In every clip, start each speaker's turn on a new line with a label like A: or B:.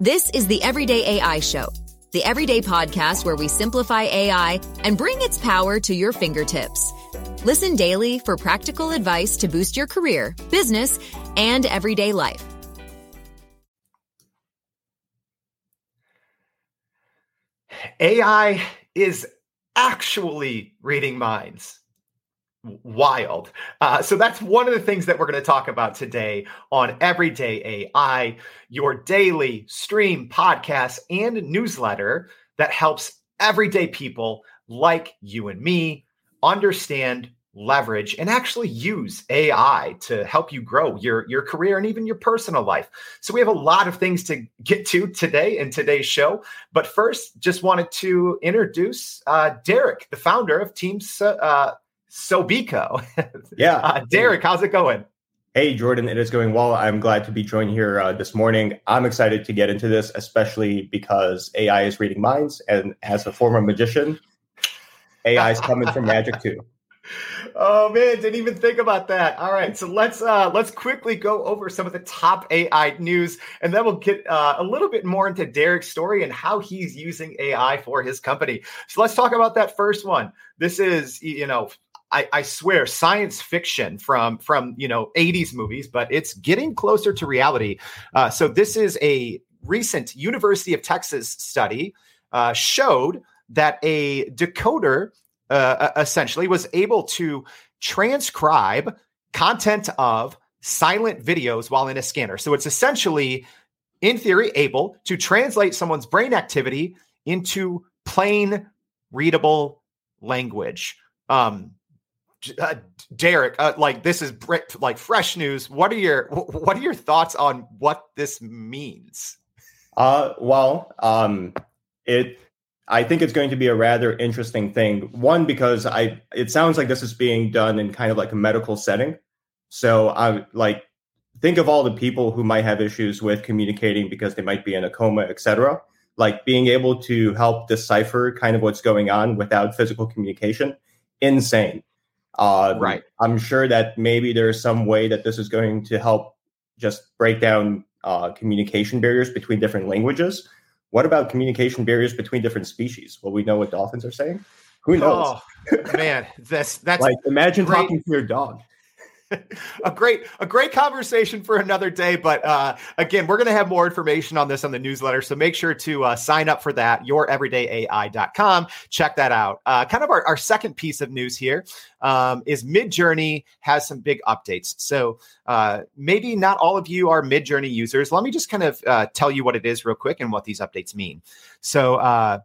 A: This is the Everyday AI Show, the everyday podcast where we simplify AI and bring its power to your fingertips. Listen daily for practical advice to boost your career, business, and everyday life.
B: AI is actually reading minds wild. Uh, so that's one of the things that we're going to talk about today on Everyday AI, your daily stream, podcast, and newsletter that helps everyday people like you and me understand leverage and actually use AI to help you grow your your career and even your personal life. So we have a lot of things to get to today in today's show, but first just wanted to introduce uh, Derek, the founder of Team uh, Sobeco.
C: Yeah.
B: Uh, Derek, how's it going?
C: Hey, Jordan, it is going well. I'm glad to be joined here uh, this morning. I'm excited to get into this, especially because AI is reading minds. And as a former magician, AI is coming from magic too.
B: Oh man, didn't even think about that. All right, so let's uh let's quickly go over some of the top AI news, and then we'll get uh, a little bit more into Derek's story and how he's using AI for his company. So let's talk about that first one. This is you know I, I, swear science fiction from from you know 80s movies but it's getting closer to reality. Uh, so this is a recent university of texas study uh, showed that a decoder uh, essentially was able to transcribe content of silent videos while in a scanner. So it's essentially in theory able to translate someone's brain activity into plain readable language. Um, uh, Derek, uh, like this is like fresh news. What are your what are your thoughts on what this means?
C: Uh, well, um, it I think it's going to be a rather interesting thing. One because I it sounds like this is being done in kind of like a medical setting. So I like think of all the people who might have issues with communicating because they might be in a coma, etc. Like being able to help decipher kind of what's going on without physical communication, insane.
B: Uh, right.
C: I'm sure that maybe there's some way that this is going to help just break down uh, communication barriers between different languages. What about communication barriers between different species? Will we know what dolphins are saying? Who knows?
B: Oh, man, that's that's
C: like imagine great. talking to your dog
B: a great a great conversation for another day but uh, again we're going to have more information on this on the newsletter so make sure to uh, sign up for that youreverydayai.com check that out. Uh, kind of our, our second piece of news here um, is midjourney has some big updates. So uh, maybe not all of you are midjourney users. Let me just kind of uh, tell you what it is real quick and what these updates mean. So uh,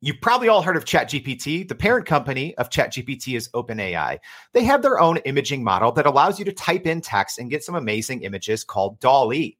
B: You've probably all heard of ChatGPT. The parent company of ChatGPT is OpenAI. They have their own imaging model that allows you to type in text and get some amazing images called DALL-E.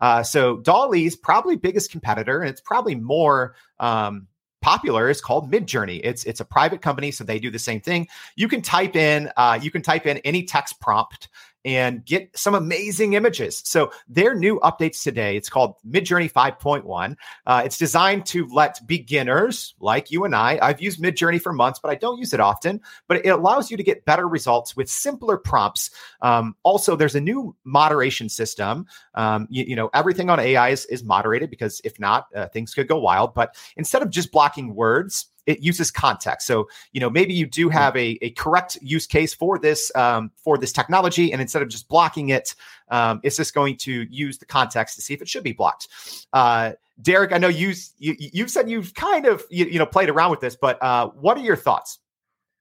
B: Uh, so DALL-E's probably biggest competitor, and it's probably more um, popular is called Midjourney. It's it's a private company, so they do the same thing. You can type in uh, you can type in any text prompt and get some amazing images. So their new updates today, it's called Midjourney 5.1. Uh, it's designed to let beginners like you and I, I've used Midjourney for months, but I don't use it often, but it allows you to get better results with simpler prompts. Um, also, there's a new moderation system. Um, you, you, know, everything on AI is, is moderated because if not, uh, things could go wild. But instead of just blocking words, it uses context. So, you know, maybe you do have a, a correct use case for this um, for this technology, and instead of just blocking it, um, it's just going to use the context to see if it should be blocked. Uh, Derek, I know you, you you've said you've kind of you, you know played around with this, but uh, what are your thoughts?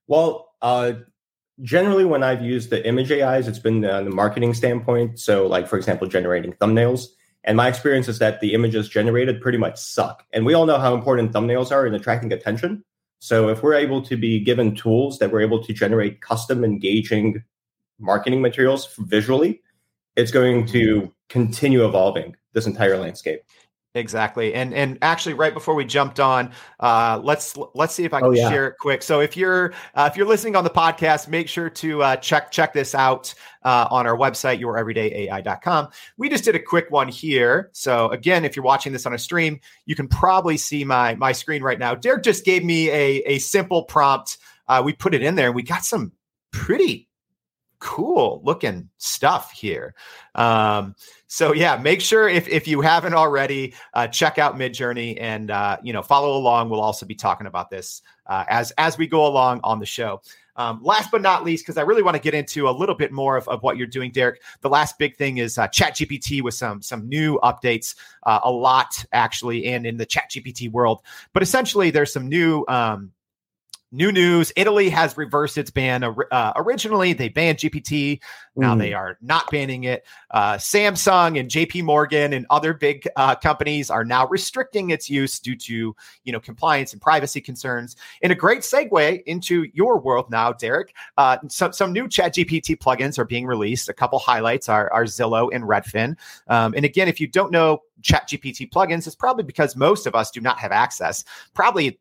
C: Well, uh, generally, when I've used the image AIs, it's been on the marketing standpoint. So, like for example, generating thumbnails. And my experience is that the images generated pretty much suck. And we all know how important thumbnails are in attracting attention. So if we're able to be given tools that we're able to generate custom engaging marketing materials visually, it's going to continue evolving this entire landscape.
B: Exactly, and and actually, right before we jumped on, uh, let's let's see if I can oh, yeah. share it quick. So if you're uh, if you're listening on the podcast, make sure to uh, check check this out uh, on our website, youreverydayai.com. We just did a quick one here. So again, if you're watching this on a stream, you can probably see my my screen right now. Derek just gave me a a simple prompt. Uh, we put it in there, and we got some pretty cool looking stuff here. Um, so yeah, make sure if if you haven't already, uh, check out Midjourney and uh, you know follow along. We'll also be talking about this uh, as as we go along on the show. Um, last but not least, because I really want to get into a little bit more of, of what you're doing, Derek. The last big thing is uh, ChatGPT with some some new updates, uh, a lot actually, and in the ChatGPT world. But essentially, there's some new um, New news Italy has reversed its ban. Uh, originally, they banned GPT. Now mm. they are not banning it. Uh, Samsung and JP Morgan and other big uh, companies are now restricting its use due to you know compliance and privacy concerns. In a great segue into your world now, Derek, uh, some, some new Chat GPT plugins are being released. A couple highlights are, are Zillow and Redfin. Um, and again, if you don't know ChatGPT plugins is probably because most of us do not have access. Probably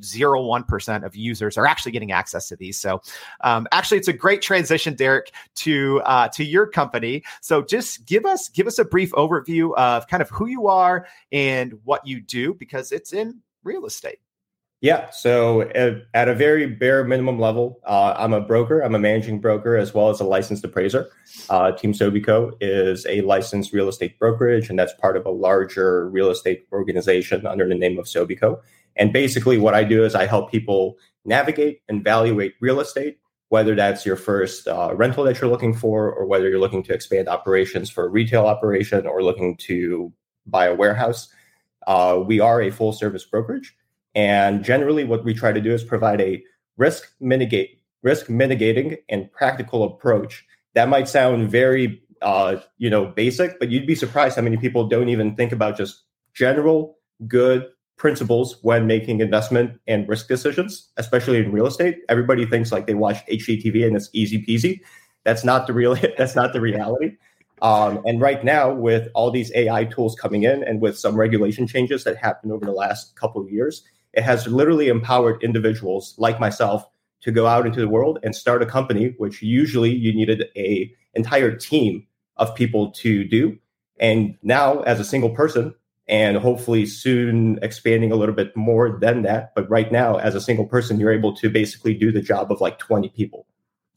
B: 0.01% of users are actually getting access to these. So, um, actually, it's a great transition, Derek, to uh, to your company. So, just give us give us a brief overview of kind of who you are and what you do, because it's in real estate.
C: Yeah. So at, at, a very bare minimum level, uh, I'm a broker. I'm a managing broker as well as a licensed appraiser. Uh, Team Sobico is a licensed real estate brokerage, and that's part of a larger real estate organization under the name of Sobico. And basically, what I do is I help people navigate and evaluate real estate, whether that's your first uh, rental that you're looking for, or whether you're looking to expand operations for a retail operation or looking to buy a warehouse. Uh, we are a full service brokerage. And generally, what we try to do is provide a risk mitigate risk mitigating and practical approach. That might sound very uh, you know basic, but you'd be surprised how many people don't even think about just general good principles when making investment and risk decisions, especially in real estate. Everybody thinks like they watch HGTV and it's easy peasy. That's not the real. That's not the reality. Um, and right now, with all these AI tools coming in, and with some regulation changes that happened over the last couple of years, it has literally empowered individuals like myself to go out into the world and start a company, which usually you needed a entire team of people to do. And now, as a single person, and hopefully soon expanding a little bit more than that, but right now, as a single person, you're able to basically do the job of like 20 people.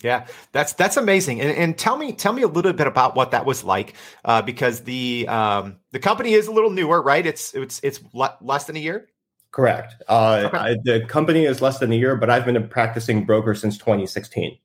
B: Yeah, that's that's amazing. And, and, tell me tell me a little bit about what that was like, uh, because the um, the company is a little newer, right? It's it's it's le- less than a year.
C: Correct. Uh, okay. I, the company is less than a year, but I've been a practicing broker since 2016.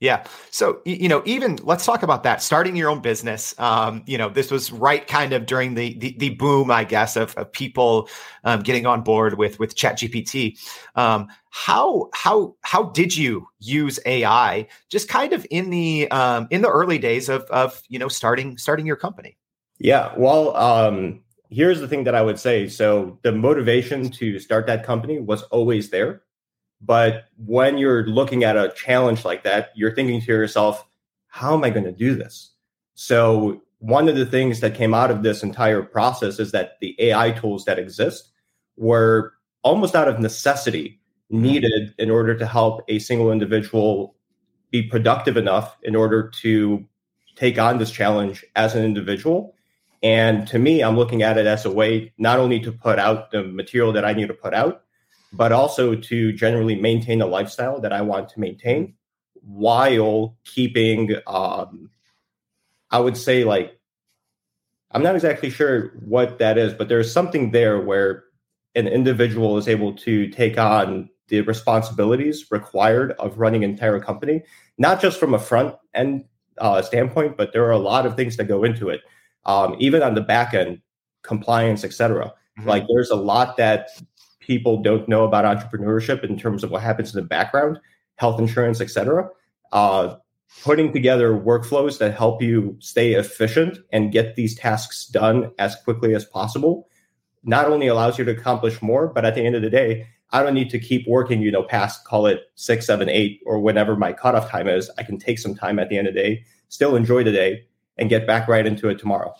B: Yeah. So, you know, even let's talk about that. Starting your own business. Um, you know, this was right kind of during the the, the boom, I guess, of, of people um, getting on board with with ChatGPT. Um, how how how did you use AI? Just kind of in the um, in the early days of of you know starting starting your company.
C: Yeah. Well, um, here's the thing that I would say. So the motivation to start that company was always there. But when you're looking at a challenge like that, you're thinking to yourself, how am I going to do this? So one of the things that came out of this entire process is that the AI tools that exist were almost out of necessity mm-hmm. needed in order to help a single individual be productive enough in order to take on this challenge as an individual and to me, I'm looking at it as a way not only to put out the material that I need to put out, but also to generally maintain a lifestyle that I want to maintain while keeping, um, I would say, like, I'm not exactly sure what that is, but there's something there where an individual is able to take on the responsibilities required of running an entire company, not just from a front end uh, standpoint, but there are a lot of things that go into it um, even on the back end, compliance, etc. Mm-hmm. Like there's a lot that people don't know about entrepreneurship in terms of what happens in the background, health insurance, etc. Uh, putting together workflows that help you stay efficient and get these tasks done as quickly as possible not only allows you to accomplish more, but at the end of the day, I don't need to keep working, you know, past call it six, seven, eight, or whenever my cutoff time is. I can take some time at the end of the day, still enjoy the day, and get back right into it tomorrow.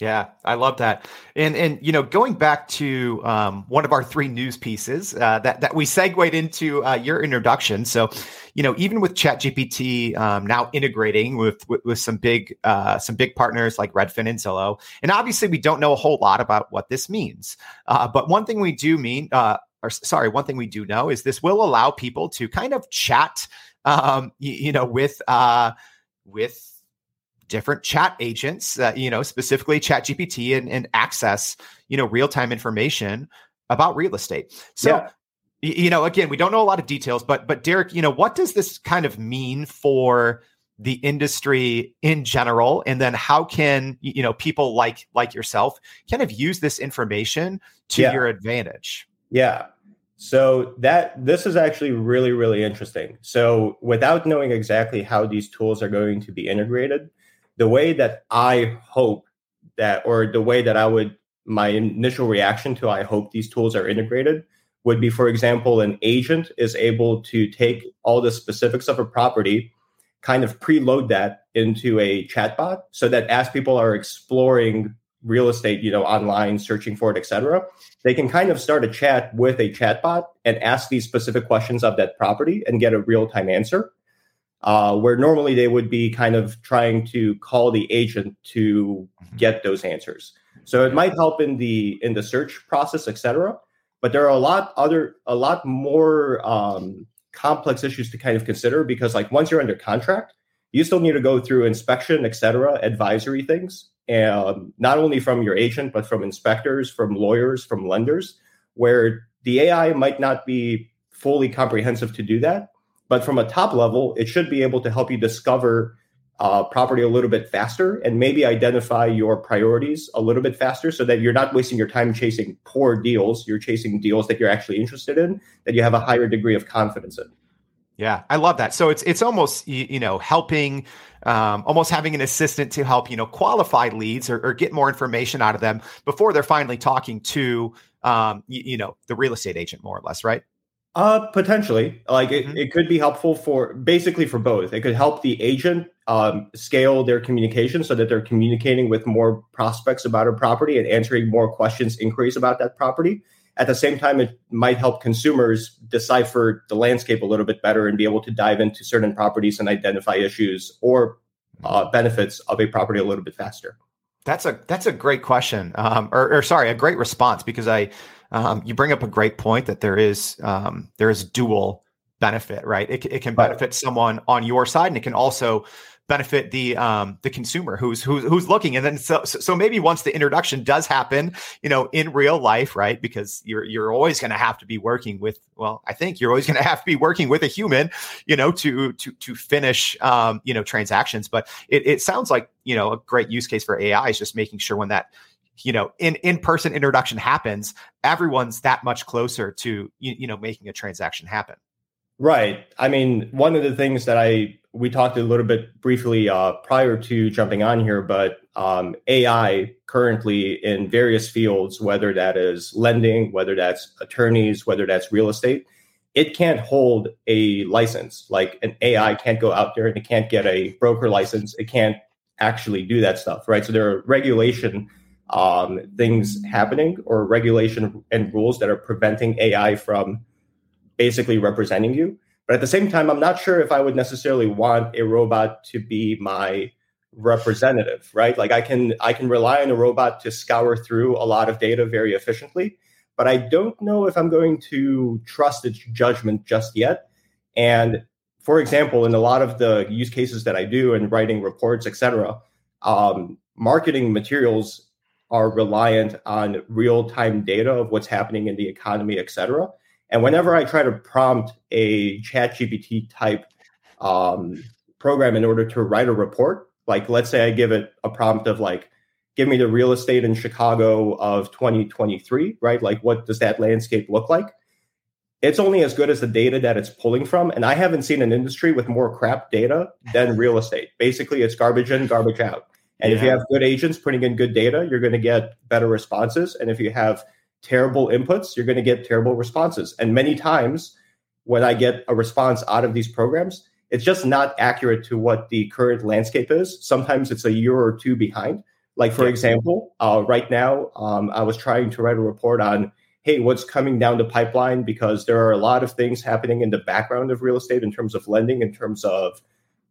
B: Yeah, I love that. And and you know, going back to um, one of our three news pieces uh, that that we segued into uh, your introduction. So, you know, even with ChatGPT um, now integrating with, with, with some big uh, some big partners like Redfin and Zillow, and obviously we don't know a whole lot about what this means. Uh, but one thing we do mean, uh, or sorry, one thing we do know is this will allow people to kind of chat, um, you, you know, with uh, with different chat agents, uh, you know, specifically Chat GPT and, and access, you know, real time information about real estate. So, yeah. you know, again, we don't know a lot of details, but but Derek, you know, what does this kind of mean for the industry in general and then how can you know people like like yourself kind of use this information to yeah. your advantage
C: yeah so that this is actually really really interesting so without knowing exactly how these tools are going to be integrated the way that i hope that or the way that i would my initial reaction to i hope these tools are integrated would be for example an agent is able to take all the specifics of a property kind of preload that into a chatbot so that as people are exploring real estate, you know, online, searching for it, etc., they can kind of start a chat with a chatbot and ask these specific questions of that property and get a real time answer. Uh, where normally they would be kind of trying to call the agent to mm-hmm. get those answers. So it might help in the in the search process, etc. But there are a lot other a lot more um, complex issues to kind of consider because like once you're under contract you still need to go through inspection etc advisory things um, not only from your agent but from inspectors from lawyers from lenders where the ai might not be fully comprehensive to do that but from a top level it should be able to help you discover uh, property a little bit faster and maybe identify your priorities a little bit faster so that you're not wasting your time chasing poor deals. You're chasing deals that you're actually interested in, that you have a higher degree of confidence in.
B: Yeah, I love that. So it's it's almost you, know helping, um, almost having an assistant to help you know qualify leads or, or get more information out of them before they're finally talking to um, you, you know the real estate agent more or less, right?
C: Uh, potentially. Like it, mm-hmm. it could be helpful for basically for both. It could help the agent um, scale their communication so that they're communicating with more prospects about a property and answering more questions, inquiries about that property. At the same time, it might help consumers decipher the landscape a little bit better and be able to dive into certain properties and identify issues or uh, benefits of a property a little bit faster.
B: That's a that's a great question, um, or, or sorry, a great response because I um, you bring up a great point that there is um, there is dual benefit, right? It, it can benefit someone on your side, and it can also benefit the um the consumer who's who's who's looking. And then so so maybe once the introduction does happen you know in real life right because you're you're always going to have to be working with well i think you're always going to have to be working with a human you know to to to finish um you know transactions. But it, it sounds like you know a great use case for ai is just making sure when that you know in in person introduction happens everyone's that much closer to you, you know making a transaction happen.
C: Right. I mean one of the things that i we talked a little bit briefly uh, prior to jumping on here but um, ai currently in various fields whether that is lending whether that's attorneys whether that's real estate it can't hold a license. Like an ai can't go out there and it can't get a broker license. It can't actually do that stuff right? So there are regulation um, things happening or regulation and rules that are preventing AI from basically representing you. But at the same time, I'm not sure if I would necessarily want a robot to be my representative, right? Like I can I can rely on a robot to scour through a lot of data very efficiently, but I don't know if I'm going to trust its judgment just yet. And for example, in a lot of the use cases that I do and writing reports, etc., um, marketing materials are reliant on real time data of what's happening in the economy, et cetera. And whenever I try to prompt a chat GPT type um, program in order to write a report, like let's say I give it a prompt of like, give me the real estate in Chicago of 2023, right? Like, what does that landscape look like? It's only as good as the data that it's pulling from. And I haven't seen an industry with more crap data than real estate. Basically, it's garbage in, garbage out. And yeah. if you have good agents putting in good data, you're going to get better responses. And if you have terrible inputs, you're going to get terrible responses. And many times when I get a response out of these programs, it's just not accurate to what the current landscape is. Sometimes it's a year or two behind. Like, for example, uh, right now, um, I was trying to write a report on, hey, what's coming down the pipeline? Because there are a lot of things happening in the background of real estate in terms of lending, in terms of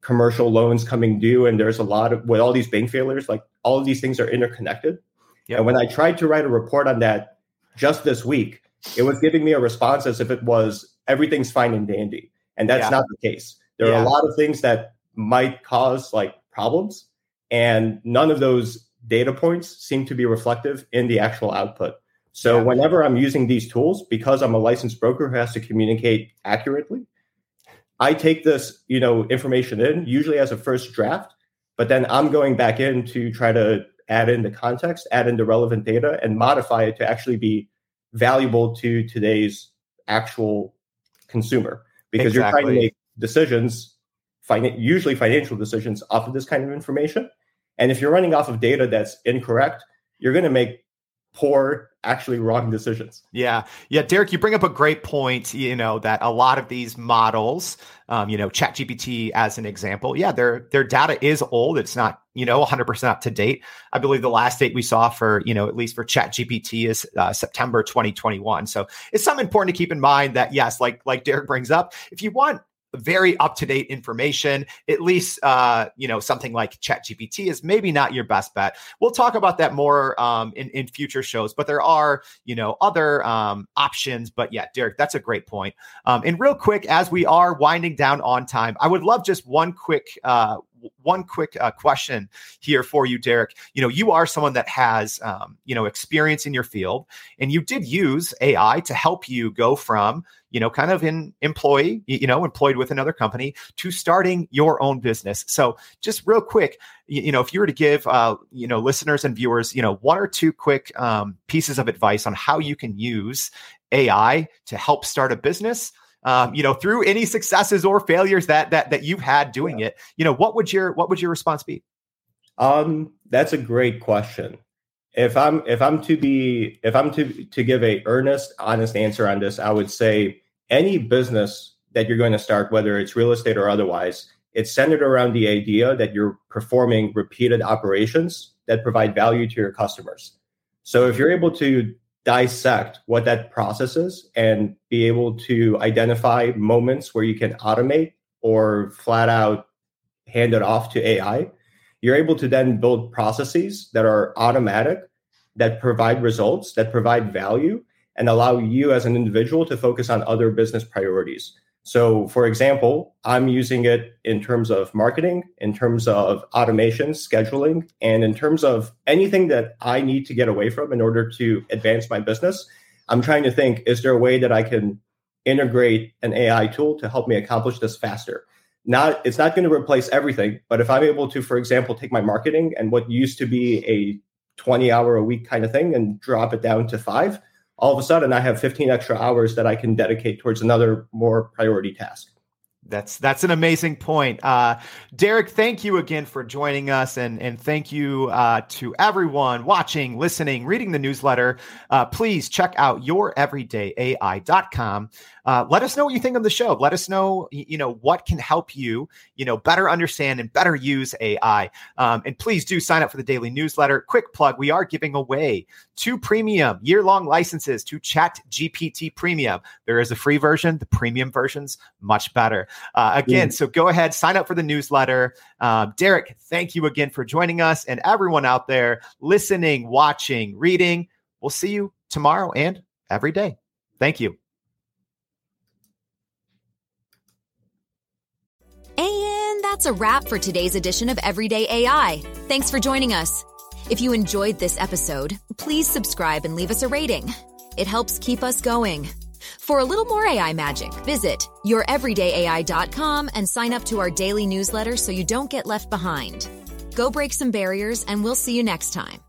C: commercial loans coming due and there's a lot of with all these bank failures like all of these things are interconnected yep. and when i tried to write a report on that just this week it was giving me a response as if it was everything's fine and dandy and that's yeah. not the case there yeah. are a lot of things that might cause like problems. And none of those data points seem to be reflective in the actual output. So yeah. whenever I'm using these tools, because I'm a licensed broker who has to communicate accurately, I take this, you know, information in usually as a first draft, but then I'm going back in to try to add in the context, add in the relevant data, and modify it to actually be valuable to today's actual consumer. Because exactly. you're trying to make decisions, fin- usually financial decisions, off of this kind of information. And if you're running off of data that's incorrect, you're going to make poor actually wrong decisions.
B: Yeah. Yeah derek you bring up a great point you know that a lot of these models um, you know chat gpt as an example yeah their their data is old. It's not you know 100% up to date. I believe the last date we saw for you know at least for chat gpt is uh, september 2021 so it's something important to keep in mind that yes like like derek brings up if you want very up to date information. At least, uh, you know, something like ChatGPT is maybe not your best bet. We'll talk about that more um, in in future shows. But there are, you know, other um, options. But yeah, Derek, that's a great point. Um, and real quick, as we are winding down on time, I would love just one quick uh, one quick uh, question here for you, Derek. You know, you are someone that has, um, you know, experience in your field, and you did use AI to help you go from, you know, kind of an employee, you know, employed with another company to starting your own business. So, just real quick, you, you know, if you were to give, uh, you know, listeners and viewers, you know, one or two quick um, pieces of advice on how you can use AI to help start a business um, you know, through any successes or failures that that that you've had doing yeah. it, you know, what would your what would your response be?
C: Um, that's a great question. If I'm if I'm to be if I'm to to give a earnest, honest answer on this, I would say any business that you're going to start, whether it's real estate or otherwise, it's centered around the idea that you're performing repeated operations that provide value to your customers. So if you're able to dissect what that process is and be able to identify moments where you can automate or flat out hand it off to AI, you're able to then build processes that are automatic, that provide results, that provide value, and allow you as an individual to focus on other business priorities. So, for example, I'm using it in terms of marketing, in terms of automation, scheduling, and in terms of anything that I need to get away from in order to advance my business. I'm trying to think is there a way that I can integrate an AI tool to help me accomplish this faster? Not it's not going to replace everything, but if I'm able to, for example, take my marketing and what used to be a 20 hour a week kind of thing and drop it down to five, all of a sudden I have 15 extra hours that I can dedicate towards another more priority task.
B: That's that's an amazing point, uh, Derek. Thank you again for joining us, and and thank you uh, to everyone watching, listening, reading the newsletter. Uh, please check out youreverydayai.com. Uh, let us know what you think of the show. Let us know, you know, what can help you, you know, better understand and better use AI. Um, and please do sign up for the daily newsletter. Quick plug: we are giving away two premium year-long licenses to Chat GPT Premium. There is a free version. The premium version's much better. Uh, again, so go ahead, sign up for the newsletter. Um, Derek, thank you again for joining us, and everyone out there listening, watching, reading. We'll see you tomorrow and every day. Thank you.
A: And that's a wrap for today's edition of Everyday AI. Thanks for joining us. If you enjoyed this episode, please subscribe and leave us a rating. It helps keep us going. For a little more AI magic, visit youreverydayai.com and sign up to our daily newsletter so you don't get left behind. Go break some barriers, and we'll see you next time.